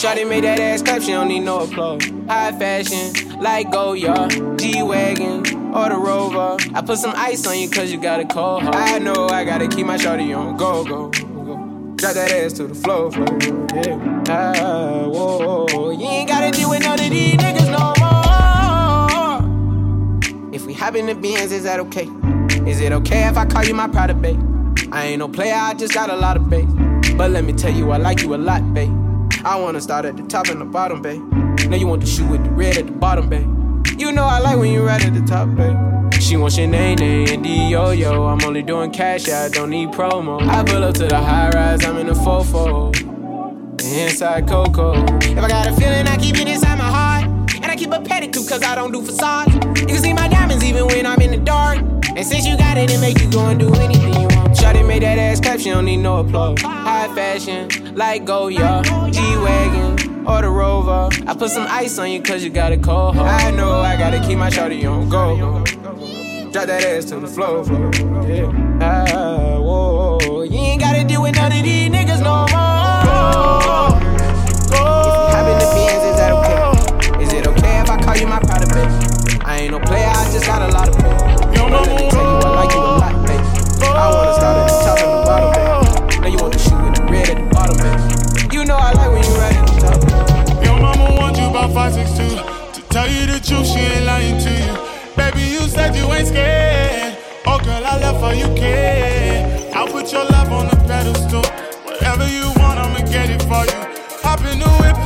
Shawty made that ass clap, she don't need no applause. High fashion, like Goya, G-Wagon, or the Rover. I put some ice on you cause you got a cold heart. I know I gotta keep my shawty on go, go, go. Drop that ass to the floor, floor, yeah. Ah, whoa, you ain't gotta deal with none of these niggas no more. If we hop in the Benz, is that okay? Is it okay if I call you my pride babe? I ain't no player, I just got a lot of bass. But let me tell you, I like you a lot, babe. I wanna start at the top and the bottom, babe. Now you want the shoe with the red at the bottom, babe. You know I like when you right at the top, babe. She wants your name, and yo yo. I'm only doing cash, I don't need promo. I pull up to the high rise, I'm in the fofo. Inside Coco. If I got a feeling, I keep it inside my heart. And I keep a pedicure cause I don't do facades. You can see my diamonds even when I'm in the dark. And since you got it, it make you go and do anything you. Shawty made that ass clap, she don't need no applause. High fashion, like Goya, G-Wagon, or the Rover. I put some ice on you cause you got a cold heart. I know I gotta keep my shawty on go. Drop that ass to the floor. Yeah. Ah, whoa. You ain't gotta deal with none of these niggas no more. If we hop in the Benz, is that okay? Is it okay if I call you my pride babe? I ain't no player, I just got a lot of pay. But let me tell you the truth, she ain't lying to you. Baby, you said you ain't scared. Oh, girl, I love how you care. I'll put your love on the pedestal. Whatever you want, I'ma get it for you. Hop in the whip,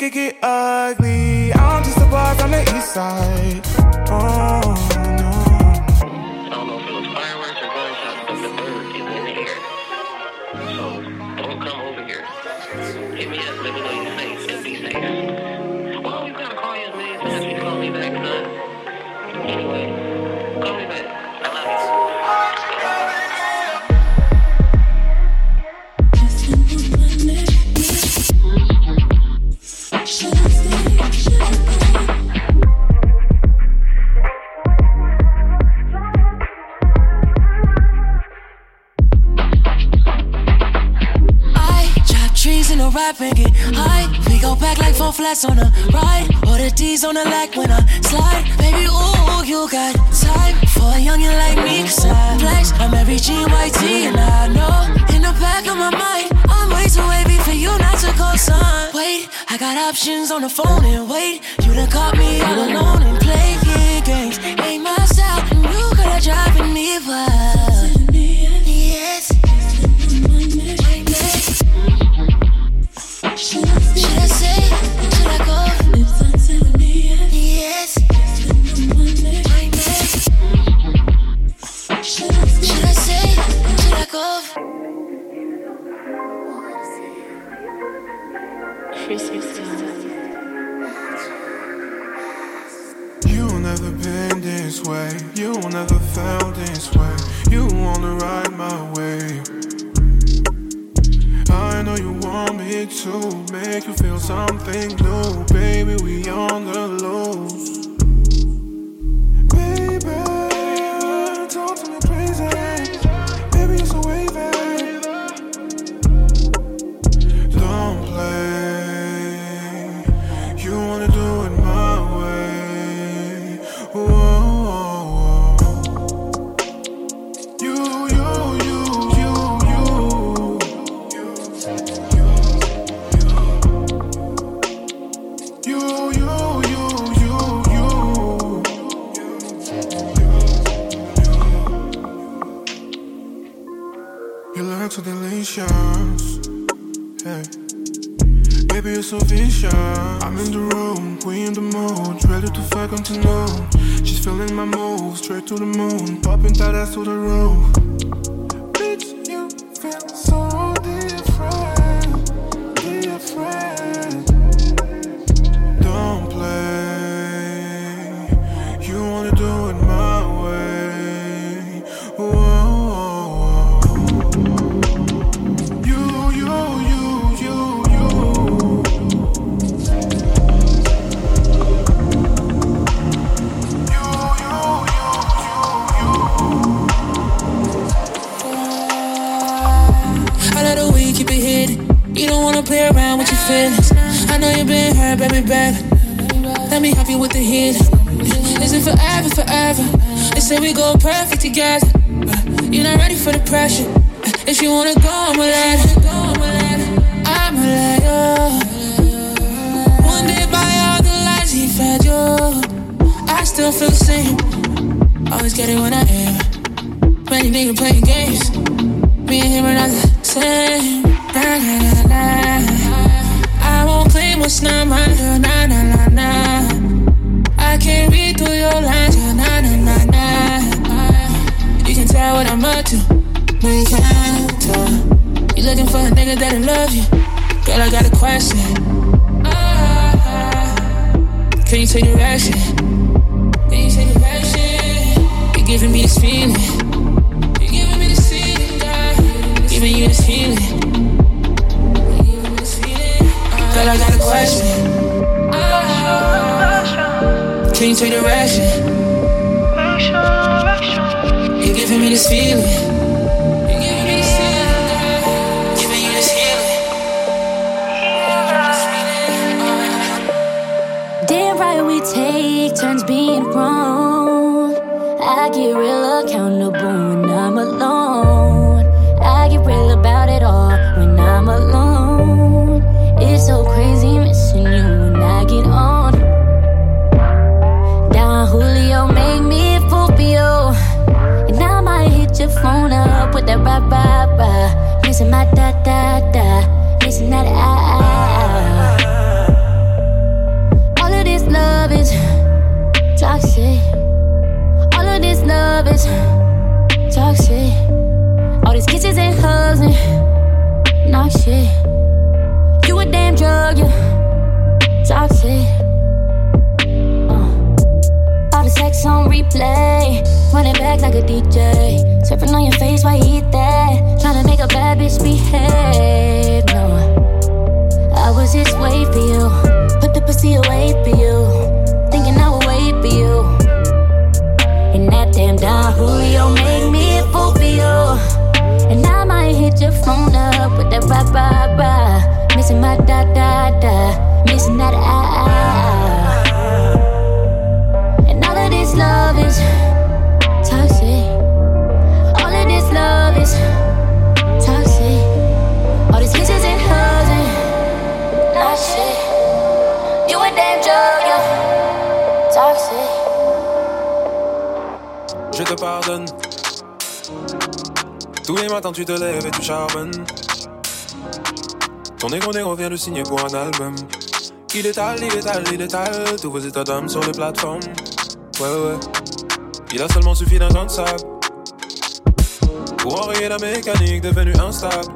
could get ugly. I'm just a boy from the east side. Oh back, make it high. We go back like four flats on a ride. All the D's on the leg when I slide. Baby, ooh, you got time for a youngin' like me. Cause I flex, I'm every GYT, and I know in the back of my mind, I'm way too wavy for you not to call son. Wait, I got options on the phone, and wait, you done caught me all alone and play games. Ain't my style, and you gotta drive me wild. You never been this way. You never felt this way. You wanna ride my way. I know you want me to make you feel something new, baby. We on the loose, Baby, you're so vicious. I'm in the room, we in the mood. Ready to fuck until noon. She's feeling my moves, straight to the moon. Popping that ass to the roof. Perfect. Uh, you're not ready for the pressure. Uh, if you wanna go, I'ma let it. I'ma let you. Wounded by all the lies he fed you. I still feel the same. Always get it when I am. Many niggas playing games. Me and him are not the same. Nah, nah, nah, nah. I won't claim what's not mine. Nah, nah, nah, nah. I can't read through your lines. Tell what I'm up to. You can't tell. You looking for a nigga that'll love you. Girl, I got a question. Ah, Can you take direction? Can you take direction? You're giving me this feeling. You're giving me this feeling, girl. Giving you this feeling. Girl, I got a question. Can you take direction? You're giving me this feeling. Giving you this feeling. Damn right we take turns being wrong. I get real accountable Missing my da da da. Missing that ah ah ah. All of this love is toxic. All of this love is toxic. All these kisses and hugs and not shit. You a damn drug, you toxic. Uh. All the sex on replay, running back like a DJ. Surfing on your face while you eat that. Trying to make a bad bitch behave. No, I was this way for you. Put the pussy away for you. Thinking I would wait for you. And that damn Don Julio made me a fool for you. And I might hit your phone up with that rah rah rah. Missing my da da da. Missing that ah pardonne. Tous les matins tu te lèves et tu charbonnes. Ton négro négro vient de signer pour un album. Il étale, il étale, il étale tous vos états d'âme sur les plateformes. Ouais, ouais. Il a seulement suffi d'un grain de sable pour enrayer la mécanique devenue instable.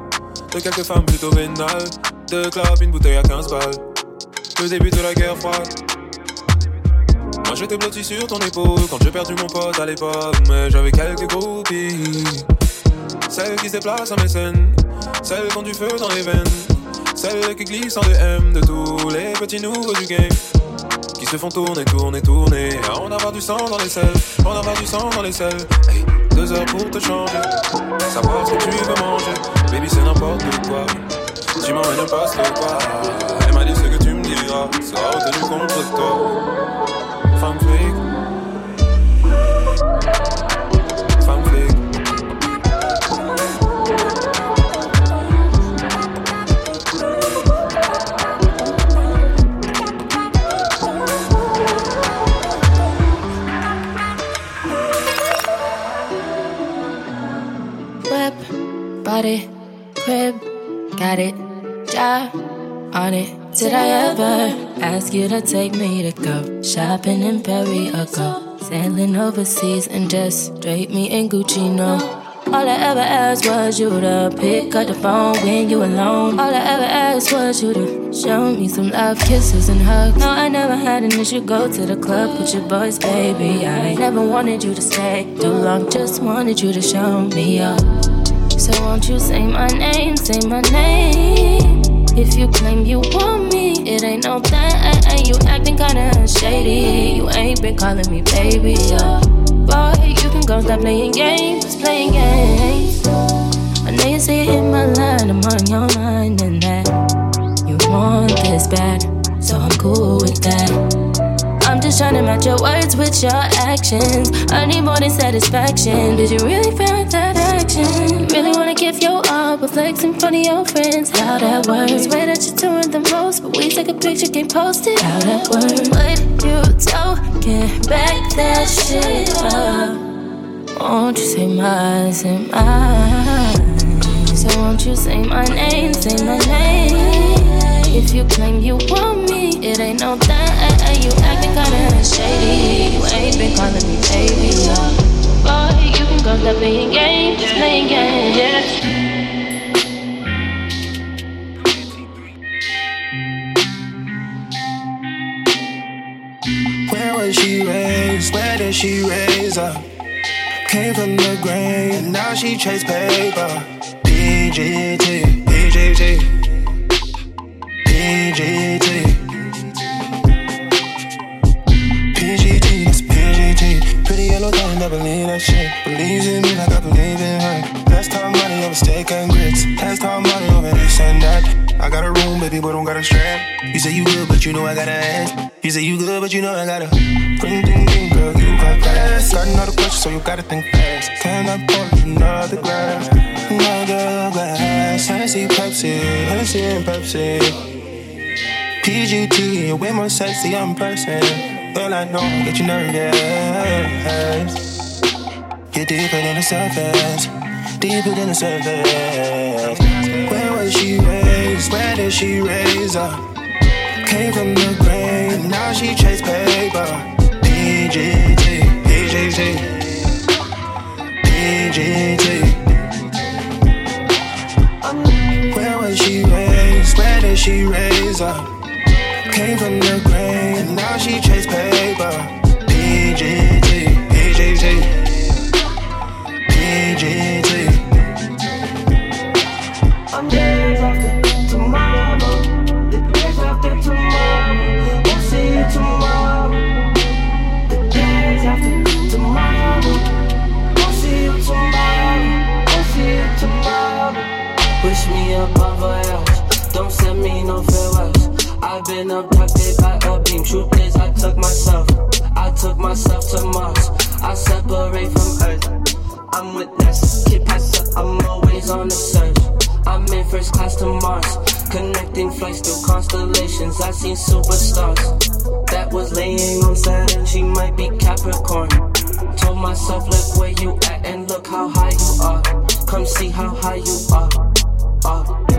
De quelques femmes plutôt vénales, de clubs, une bouteille à 15 balles. Le début de la guerre froide. Moi j'étais blotti sur ton épaule quand j'ai perdu mon pote à l'époque, mais j'avais quelques groupies. Celles qui se déplacent à mes scènes, celles qui ont du feu dans les veines, celles qui glissent en DM de tous les petits nouveaux du game. Qui se font tourner, tourner, tourner. On avoir du sang dans les selles, on avoir du sang dans les selles. Hey, deux heures pour te changer, savoir ce que tu veux manger. Baby, c'est n'importe quoi. Tu m'emmènes n'importe quoi. Elle m'a dit ce que tu me diras sera retenu contre toi. Femme flic. Femme flic. Whip, body, crib, got it, job on it. Did I ever ask you to take me to go shopping in Paris or go sailing overseas and just drape me in Gucci? No. All I ever asked was you to pick up the phone when you alone. All I ever asked was you to show me some love, kisses, and hugs. No, I never had an issue. Go to the club with your boys, baby. I never wanted you to stay too long, just wanted you to show me up. So won't you say my name, say my name? If you claim you want me, it ain't no thing. You acting kinda shady. You ain't been calling me baby, yeah. Boy, you can go stop playing games, playing games. I know you see it in my line, I'm on your mind, and that you want this bad, so I'm cool with that. I'm just trying to match your words with your actions. I need more than satisfaction. Did you really feel that Really wanna give your all, but flex in front of your friends. How that works? Swear that you're doing the most, but we take a picture, can't post it. How that works? What you talking? Back that shit up. Won't you say my, say mine? So won't you say my name, say my name? If you claim you want me, it ain't no thing. You acting kinda shady. You ain't been calling me baby. Boy, you can go stop playing games, playing games. Yeah. Where was she raised? Where did she raise up? Came from the grave, and now she chase paper. PGT, PGT, PGT. I got a room, baby, but don't got a strap. You say you good, but you know I got a ass. You say you good, but you know I got a ring, ding, ding, girl, you got class. Got another question, so you gotta think fast. Can I pour another glass? Another glass. Hennessy, Pepsi, Hennessy and Pepsi. PGT, way more sexy, I'm person. Girl, I know, get you nervous. You're deeper than the surface, deeper than the surface. Where was she raised? Where did she raise up? Came from the grave, now she chase paper. PGT, PGT, PGT. Where was she raised? Where did she raise up? Came from the grave, now she chase paper. PGT, PGT, PGT. I've been abducted by a beam. Truth is, I took myself. I took myself to Mars. I separate from Earth. I'm witness. Keep passive. I'm always on the search. I'm in first class to Mars. Connecting flights through constellations. I seen superstars. That was laying on Saturn. She might be Capricorn. Told myself, look where you at and look how high you are. Come see how high you are. are.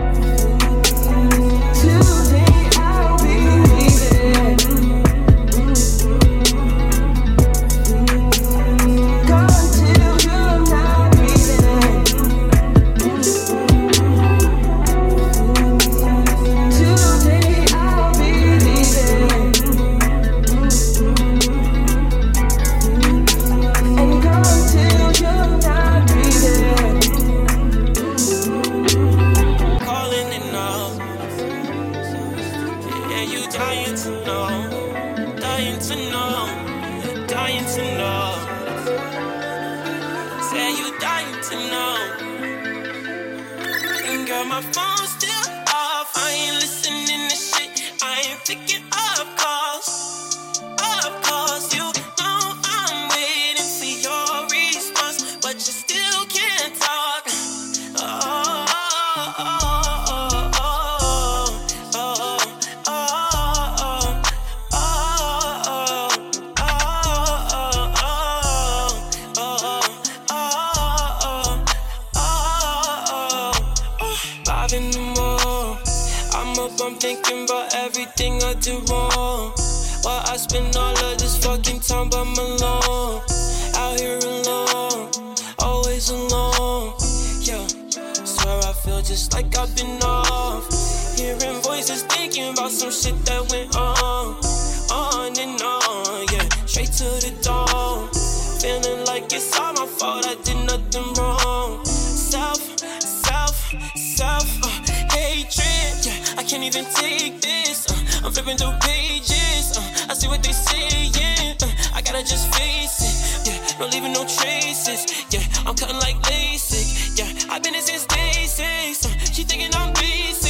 I just like I've been off. Hearing voices thinking about some shit that went on, on and on. Yeah, straight to the dawn. Feeling like it's all my fault, I did nothing wrong. Self, self, self, uh, hatred. Yeah, I can't even take this. Uh, I'm flipping through pages. Uh, I see what they saying. Uh, I gotta just face it. Yeah, no leaving no traces. Yeah, I'm cutting like LASIK. Yeah, I've been here since day six. Uh, she thinking I'm basic.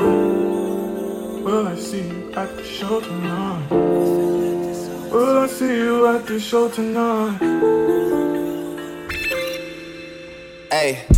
Will I see you at the show tonight? Will I see you at the show tonight? Hey.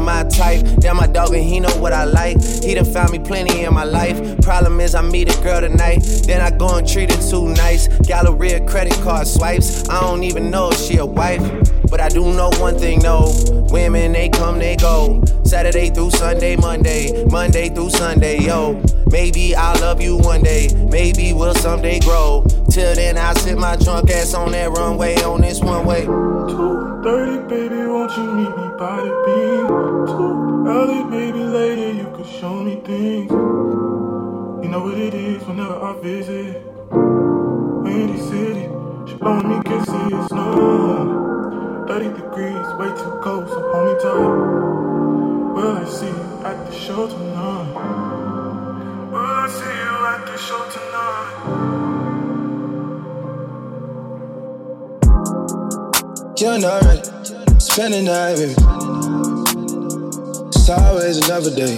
my type. Damn, my dog, and he know what I like. He done found me plenty in my life. Problem is, I meet a girl tonight. Then I go and treat her too nice. Galleria credit card swipes. I don't even know if she a wife. But I do know one thing, no. Women, they come, they go. Saturday through Sunday, Monday. Monday through Sunday, yo. Maybe I'll love you one day. Maybe we'll someday grow. Till then, I'll sit my drunk ass on that runway on this one way. 2.30, baby, won't you meet me by the beam? Too early, maybe later, you could show me things. You know what it is whenever I visit. Windy city, she blowing me kisses, no. 30 degrees, way too cold, so hold me tight. Will I see you at the show tonight? Will I see you at the show tonight? Not ready. Spend the night me. It's always another day.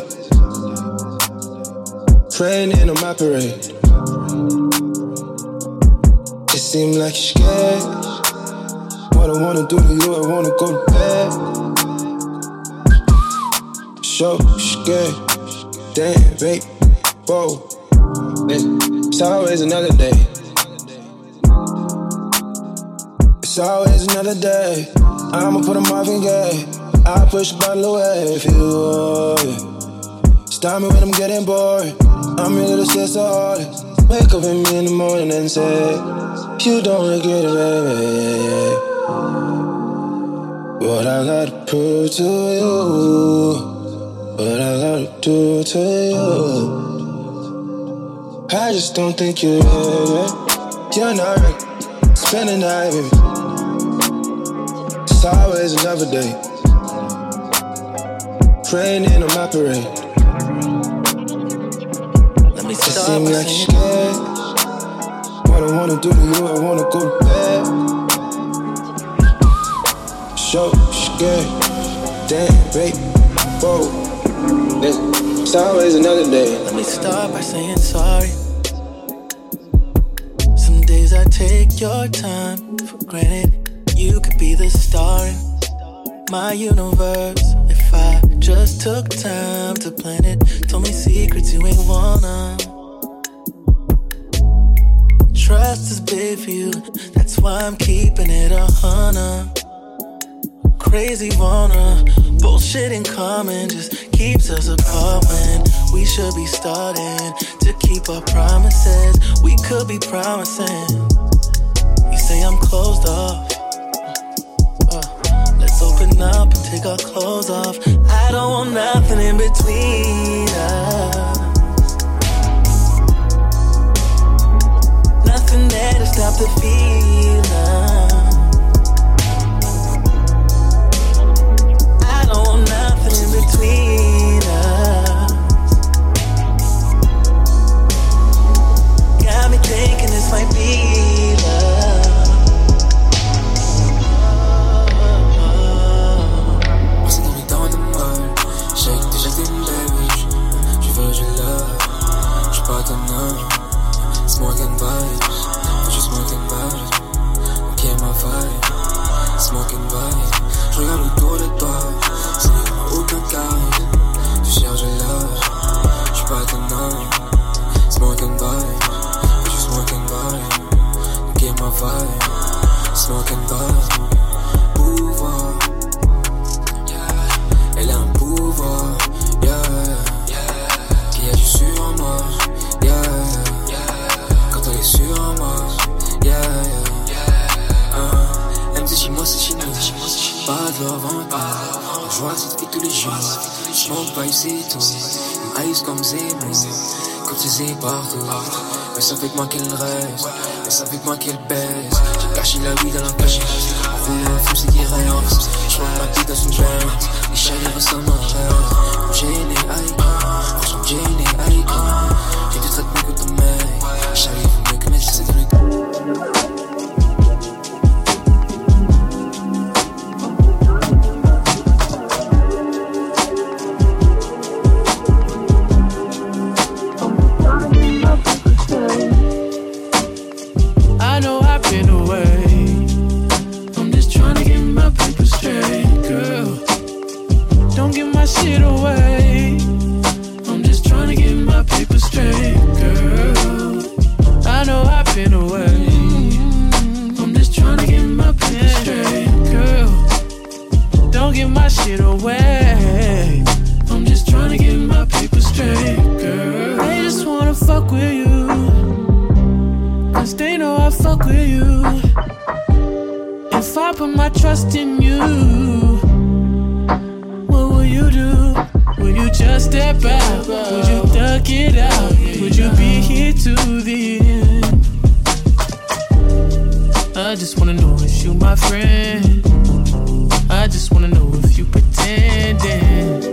Praying in on my parade. It seems like you're scared. What I wanna do to you, I wanna go to bed. So scared. Damn, babe. Whoa. It's always another day. It's always another day. I'ma put a Marvin Gaye. I push a bottle away if you want. Stop me when I'm getting bored. I'm your little sister artist. Wake up with me in the morning and say, You don't regret it, baby. What I gotta prove to you. What I gotta do to you. I just don't think you're ready. You're not ready. Spend the night me. It's always another day. Praying on my parade. Let me seems by like you're scared. What I wanna do to you, I wanna go to bed. So scared. Damn, baby. Whoa. It's always another day. let me start by saying sorry. Days I take your time for granted. You could be the star in my universe if I just took time to plan it. Told me secrets you ain't wanna. Trust is big for you, that's why I'm keeping it a hundred. Crazy wanna bullshit in common just keeps us apart when we should be starting to keep our promises. We could be promising. You say I'm closed off. Uh, let's open up and take our clothes off. I don't want nothing in between us. Nothing there to stop the feeling. Between qu'elle baisse J'ai caché la vie dans la cage, en roulant un fou c'est qui reste Je ma vie dans une bande, les chaleurs ressemblent à rêve. Et Icon, franchement et Icon J'ai du traite mieux que ton mec, j'arrive mieux que mes c'est dans les If I put my trust in you, what will you do? Will you just step out? Would you duck it out? Would you be here to the end? I just wanna know if you my friend. I just wanna know if you pretending.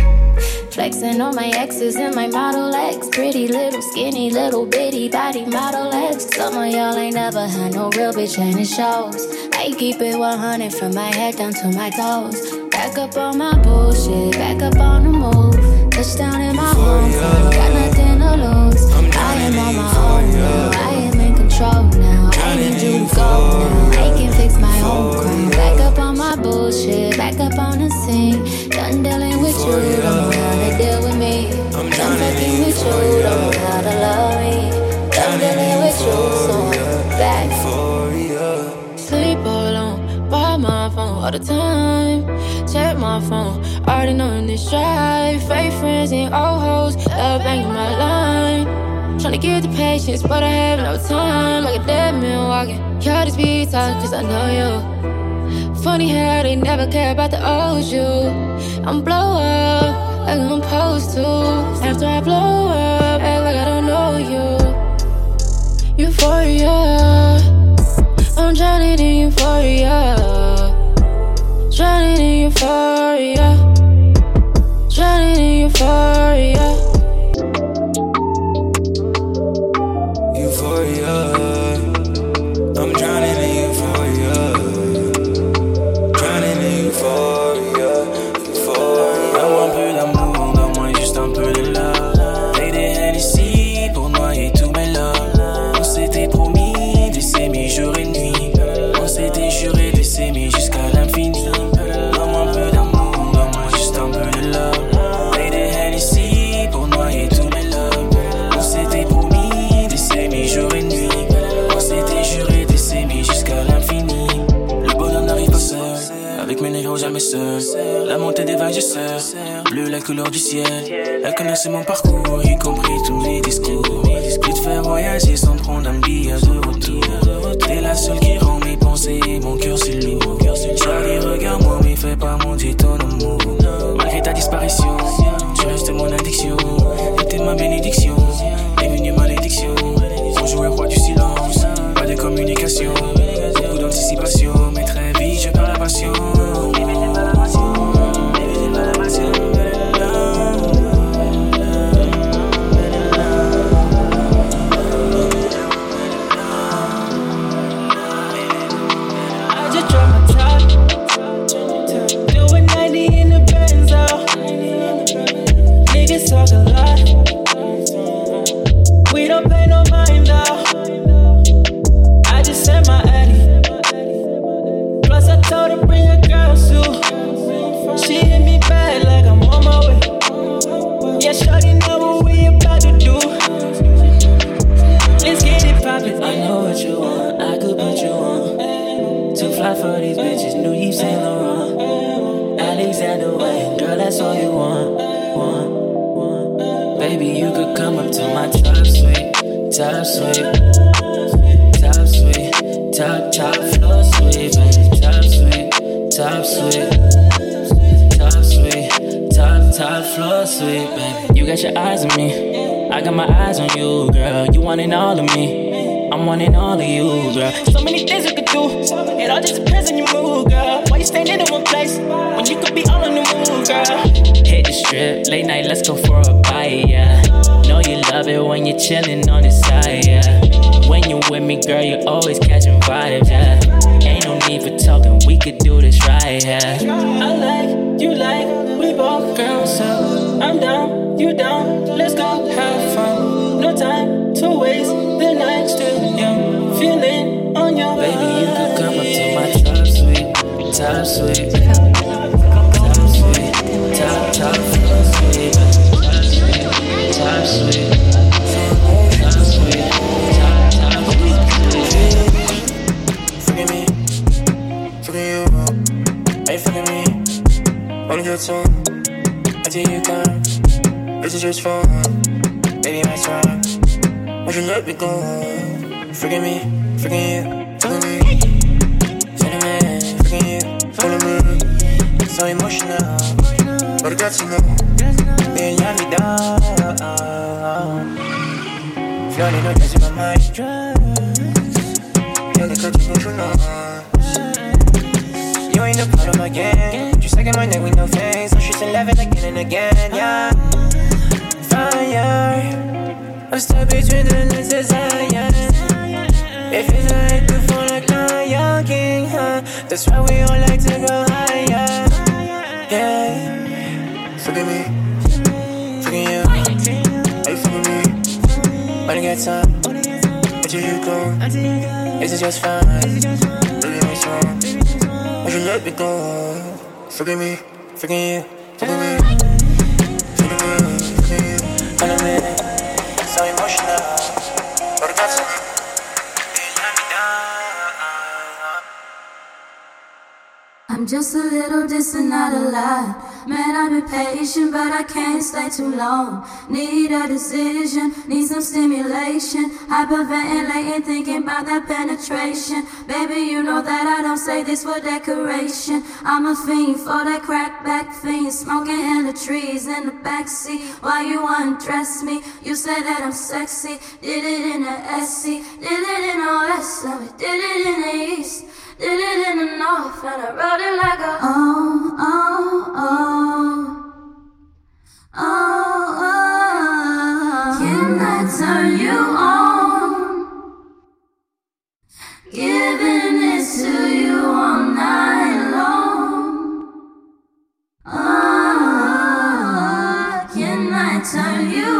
Flexing on my exes and my Model X. Pretty little, skinny, little bitty body Model X. Some of y'all ain't never had no real bitch and it shows. I keep it 100 from my head down to my toes. Back up on my bullshit, back up on the move. Touchdown in my home, got nothing to lose. I am on my own now. I am in control now. I need you to go now. I can fix my own crown. Back up on my bullshit, back up on the scene. Done dealing with you, all the time. Check my phone, already knowing this drive. Fake friends and old hoes, love banging my line. Tryna get the patience, but I have no time. Like a dead man walking. Y'all just be talking, cause I know you. Funny how they never care about the old you. I'm blow up, like I'm supposed to. After I blow up, act like I don't know you. Euphoria. I'm drowning in euphoria. Drowning in euphoria. Drowning in euphoria. Bleu, la couleur du ciel. Elle connaissait mon parcours, y compris tous les discours. Puis te faire voyager sans prendre un billet de retour. T'es la seule qui rend mes pensées et mon cœur c'est lourd. Charlie, regarde-moi, mais fais pas monter ton amour. Malgré ta disparition, tu restes mon addiction. T'es ma bénédiction, don't pay no mind out. Top suite. Top suite. Top, top floor suite. Baby, top suite. Top suite. Top suite. Top, top floor suite, baby. You got your eyes on me. I got my eyes on you, girl. You wanting all of me. I'm wanting all of you, girl. So many things we could do. It all just depends on your mood, girl. Why you staying in one place when you could be all on the move, girl? Hit the strip, late night, let's go for a bite, yeah. Know you love it when you're chilling on the side, yeah. When you with me, girl, you always catching vibes, yeah. Ain't no need for talking, we could do this right, yeah. I like, you like, we both girls, so I'm down, you down, let's go have fun. No time to waste the night's still young, feeling on your Baby, you could come up to my top suite, top suite, Soon. Until you come, this is just fun. Baby, my time. Won't you let me go? Forgive me, forgive you, forgive me. Me, forgive you, forgive me. So emotional, but I got to know. Then you me down. Floating on in my mind. Yeah, they cut you emotional. You ain't a part of my gang. Just like my neck with no face. So she's in loving again and again, yeah. Fire. I'm stuck between the and desire. If it's like before, like Lion King, huh? That's why we all like to go higher. Yeah. Forgive me. Forgive you. Hey, forgive me. Only got time, until you go. Is it just fine? Baby, what's wrong? Why'd you let me go? Forgive me, forgive forgive me. Forgive me, forgive you. Follow me, so emotional. Some. I'm just a little distant, not a lot. Man, I've been patient, but I can't stay too long. Need a decision, need some stimulation. Hyperventilating, thinking about that penetration. Baby, you know that I don't say this for decoration. I'm a fiend for that crack back fiend, smoking in the trees in the backseat. Why you undress me? You say that I'm sexy. Did it in the SC, did it in the did it in the East. Did it in the north and I wrote it like a oh, oh, oh. Oh, oh. Can I turn you on? Giving this to you all night long. Oh, can I turn you